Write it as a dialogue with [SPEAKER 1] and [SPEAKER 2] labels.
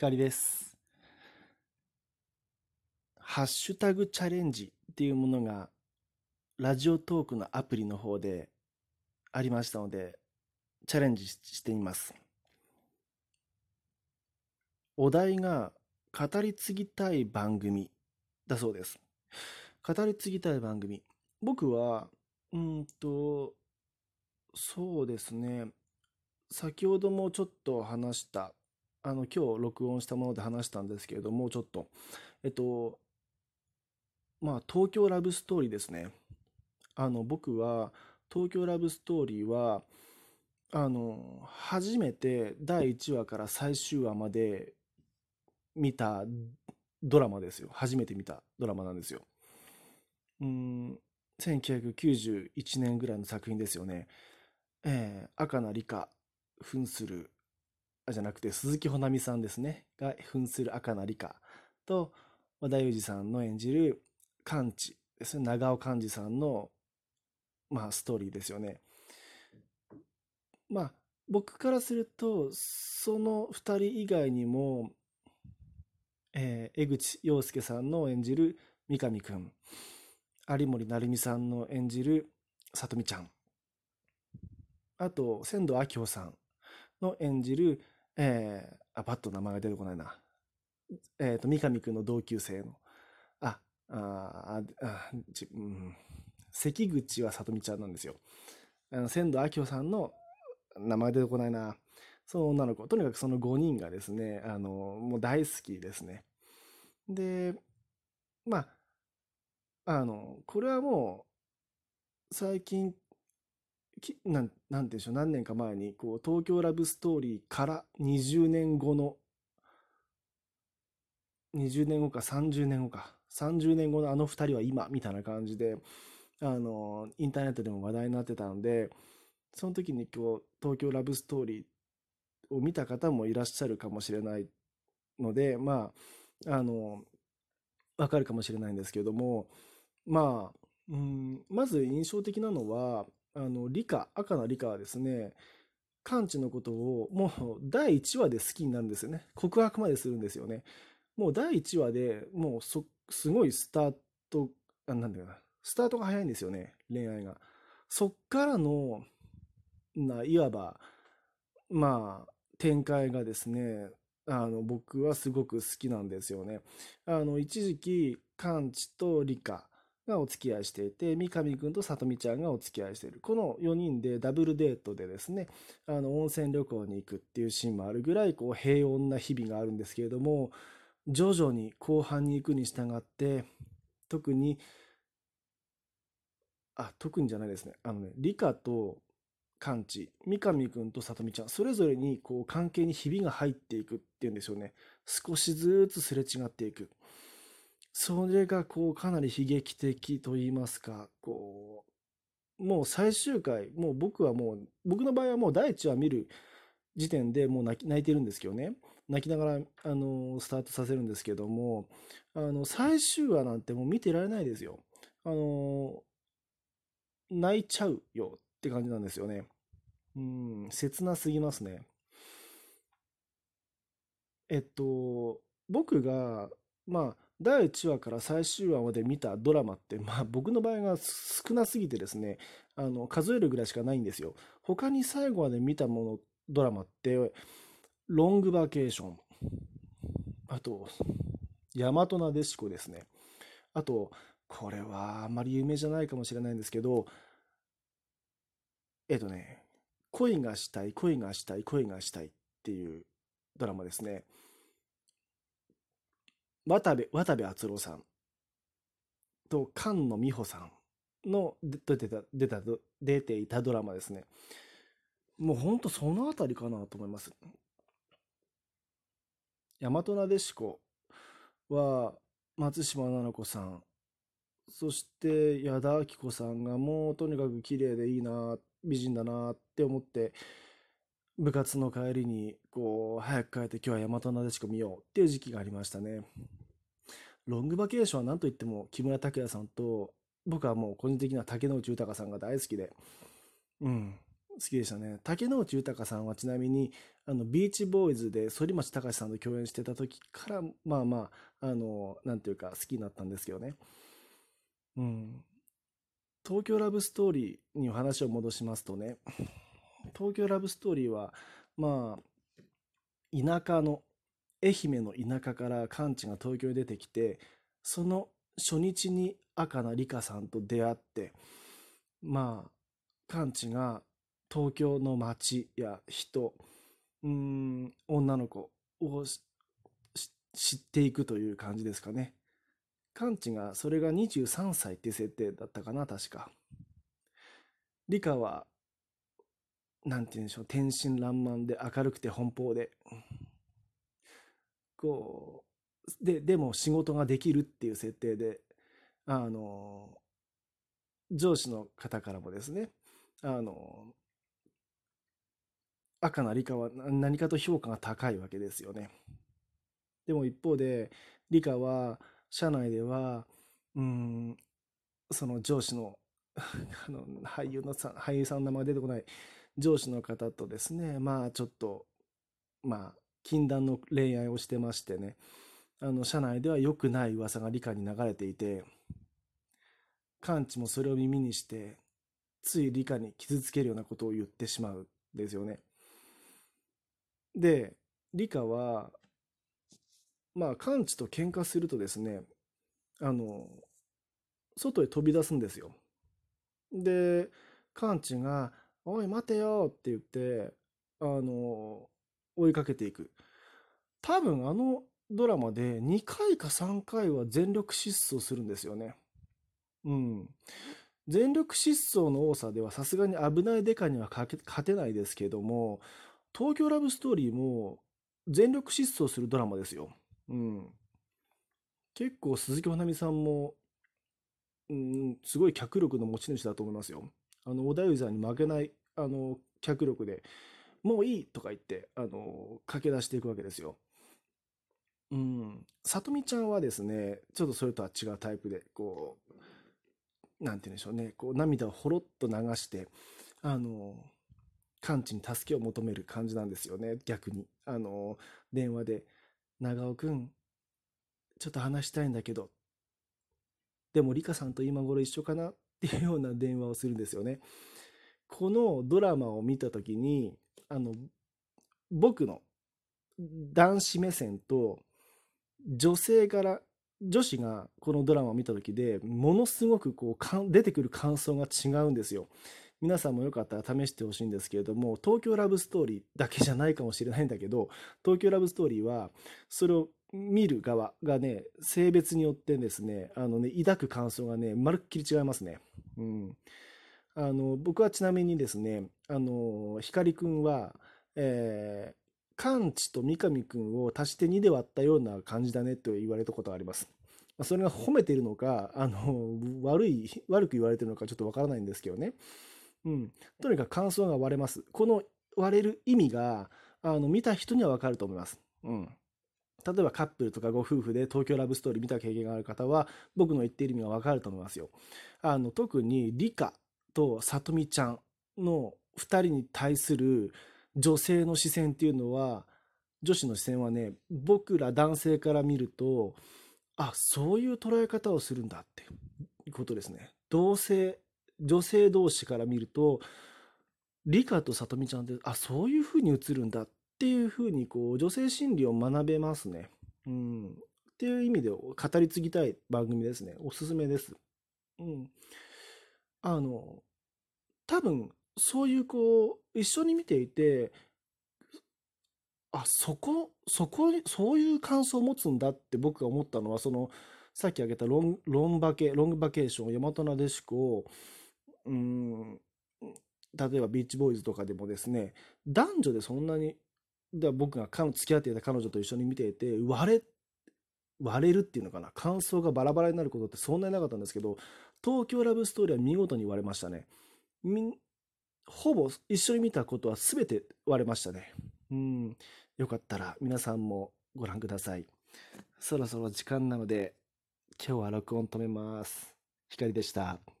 [SPEAKER 1] 光です。ハッシュタグチャレンジっていうものが、ラジオトークのアプリの方でありましたので、チャレンジしてみます。お題が、語り継ぎたい番組だそうです。語り継ぎたい番組。僕は、うんと、そうですね。先ほどもちょっと話した、あの、今日録音したもので話したんですけれども、ちょっと、えっと、まあ、東京ラブストーリーですね。あの、僕は、東京ラブストーリーは、あの、初めて第1話から最終話まで見たドラマですよ。初めて見たドラマなんですよ。うん、1991年ぐらいの作品ですよね。えー、赤名理香扮する、じゃなくて鈴木保奈美さんですね。が扮する赤名理香と、和田裕二さんの演じる寛治ですね。長尾寛治さんの、まあ、ストーリーですよね。まあ、僕からすると、その二人以外にも、えー、江口洋介さんの演じる三上くん、有森成美さんの演じる里美ちゃん、あと、仙道明穂さんの演じる、えー、あ、パッと名前が出てこないな。えっ、ー、と、三上くんの同級生の、あ、あ、あ、ちうん、関口は里美ちゃんなんですよ。あの、仙道明穂さんの名前出てこないな。その女の子。とにかくその5人がですね、あの、もう大好きですね。で、まあ、あの、これはもう、最近、きなん、なんでしょう、何年か前に、こう、東京ラブストーリーから20年後の、20年後か30年後か、30年後のあの2人は今、みたいな感じで、あの、インターネットでも話題になってたんで、その時にこう、東京ラブストーリーを見た方もいらっしゃるかもしれないので、まあ、あの、わかるかもしれないんですけれども、まあ、うん、まず印象的なのは、あの、理科、赤の理科はですね、カンチのことをもう第1話で好きになるんですよね。告白までするんですよね。もう第1話でもうそ、すごいスタート、あなんだよな、スタートが早いんですよね、恋愛が。そっからの、な、いわば、まあ、展開がですね、あの、僕はすごく好きなんですよね。あの、一時期、カンチとリカがお付き合いしていて、三上くんと里美ちゃんがお付き合いしている。この4人でダブルデートでですね、あの、温泉旅行に行くっていうシーンもあるぐらい、こう、平穏な日々があるんですけれども、徐々に後半に行くに従って、特に、あ、特にじゃないですね。あのね、理科と感知、三上くんと里美ちゃん、それぞれにこう関係にひびが入っていくっていうんですよね。少しずつすれ違っていく。それがこうかなり悲劇的と言いますか、こう、もう最終回、もう僕はもう、僕の場合はもう第一話見る時点でもう泣き泣いてるんですけどね。泣きながら、あの、スタートさせるんですけども、あの、最終話なんてもう見てられないですよ。あの、泣いちゃうよって感じなんですよね。うん、切なすぎますね。えっと、僕が、まあ、第1話から最終話まで見たドラマって、まあ 僕の場合が少なすぎてですね、あの、数えるぐらいしかないんですよ。他に最後まで見たもの、ドラマって、ロングバケーション。あと、大和なでしこですね。あと、これはあんまり有名じゃないかもしれないんですけど、えっとね、恋がしたい、恋がしたい、恋がしたいっていうドラマですね。渡部、渡部篤郎さんと菅野美穂さんの出てた、出た、出ていたドラマですね。もうほんとそのあたりかなと思います。大和なでしこは松島菜々子さん、そして矢田亜希子さんがもうとにかく綺麗でいいな、美人だなって思って、部活の帰りに、こう、早く帰って今日は大和なでしこ見ようっていう時期がありましたね。ロングバケーションは何と言っても木村拓哉さんと、僕はもう個人的には竹野内豊さんが大好きで、うん。好きでしたね。竹野内豊さんはちなみに、あの、ビーチボーイズで反町隆史さんと共演してた時から、まあまあ、あの、なんていうか好きになったんですけどね。うん。東京ラブストーリーにお話を戻しますとね、東京ラブストーリーは、まあ、田舎の、愛媛の田舎からカンチが東京に出てきて、その初日に赤名里香さんと出会って、まあ、カンチが東京の街や人、うん、女の子を知っていくという感じですかね。カンチが、それが23歳って設定だったかな、確か。リカは、なんて言うんでしょう、天真爛漫で明るくて奔放で、こう、で、でも仕事ができるっていう設定で、あの、上司の方からもですね、あの、赤な理科は何かと評価が高いわけですよね。でも一方で、理科は、社内では、うん、その上司の、あの、俳優のさ、俳優さんの名前出てこない上司の方とですね、まあちょっと、まあ、禁断の恋愛をしてましてね、あの、社内では良くない噂が理科に流れていて、カンチもそれを耳にして、つい理科に傷つけるようなことを言ってしまうんですよね。で、理科は、まあ、カンチと喧嘩するとですね、あの、外へ飛び出すんですよ。で、カンチが、おい、待てよって言って、あの、追いかけていく。多分あのドラマで2回か3回は全力疾走するんですよね。うん。全力疾走の多さではさすがに危ないデカには勝てないですけども、東京ラブストーリーも全力疾走するドラマですよ。うん。結構鈴木保奈美さんも、うん、すごい脚力の持ち主だと思いますよ。あの、小田裕二に負けない、あの、脚力で、もういいとか言って、あの、駆け出していくわけですよ。うん。さとみちゃんはですね、ちょっとそれとは違うタイプで、こう、なんて言うんでしょうね、こう、涙をほろっと流して、あの、完治に助けを求める感じなんですよね、逆に。あの、電話で、長尾くん、ちょっと話したいんだけど、でも、リカさんと今頃一緒かなっていうような電話をするんですよね。このドラマを見たときに、あの、僕の男子目線と女性から女子がこのドラマを見た時でものすごくこう出てくる感想が違うんですよ。皆さんもよかったら試してほしいんですけれども東京ラブストーリーだけじゃないかもしれないんだけど東京ラブストーリーはそれを見る側がね性別によってですねあのね抱く感想がねまるっきり違いますね。うん、あの僕はちなみにですねあの光くんは、えーカンチと三上くんを足して2で割ったような感じだねと言われたことがあります。それが褒めてるのか、あの、悪い、悪く言われてるのかちょっとわからないんですけどね。うん。とにかく感想が割れます。この割れる意味が、あの、見た人にはわかると思います。うん。例えばカップルとかご夫婦で東京ラブストーリー見た経験がある方は、僕の言っている意味がわかると思いますよ。あの、特にリカとさとみちゃんの2人に対する女性の視線っていうのは、女子の視線はね、僕ら男性から見ると、あ、そういう捉え方をするんだっていうことですね。同性、女性同士から見ると、理科とさとみちゃんって、あ、そういうふうに映るんだっっていうふうに、こう、女性心理を学べますね。うん。っていう意味で語り継ぎたい番組ですね。おすすめです。うん。あの、多分、そういうこう、一緒に見ていて、あ、そこ、そこに、そういう感想を持つんだって僕が思ったのは、その、さっき挙げたロンロンバケ、ロングバケーション、大和なでしこ、うん、例えばビーチボーイズとかでもですね、男女でそんなに、だ僕が付き合っていた彼女と一緒に見ていて、割れ、割れるっていうのかな、感想がバラバラになることってそんなになかったんですけど、東京ラブストーリーは見事に割れましたね。ほぼ一緒に見たことは全て割れましたね。うん。よかったら皆さんもご覧ください。そろそろ時間なので、今日は録音止めます。光でした。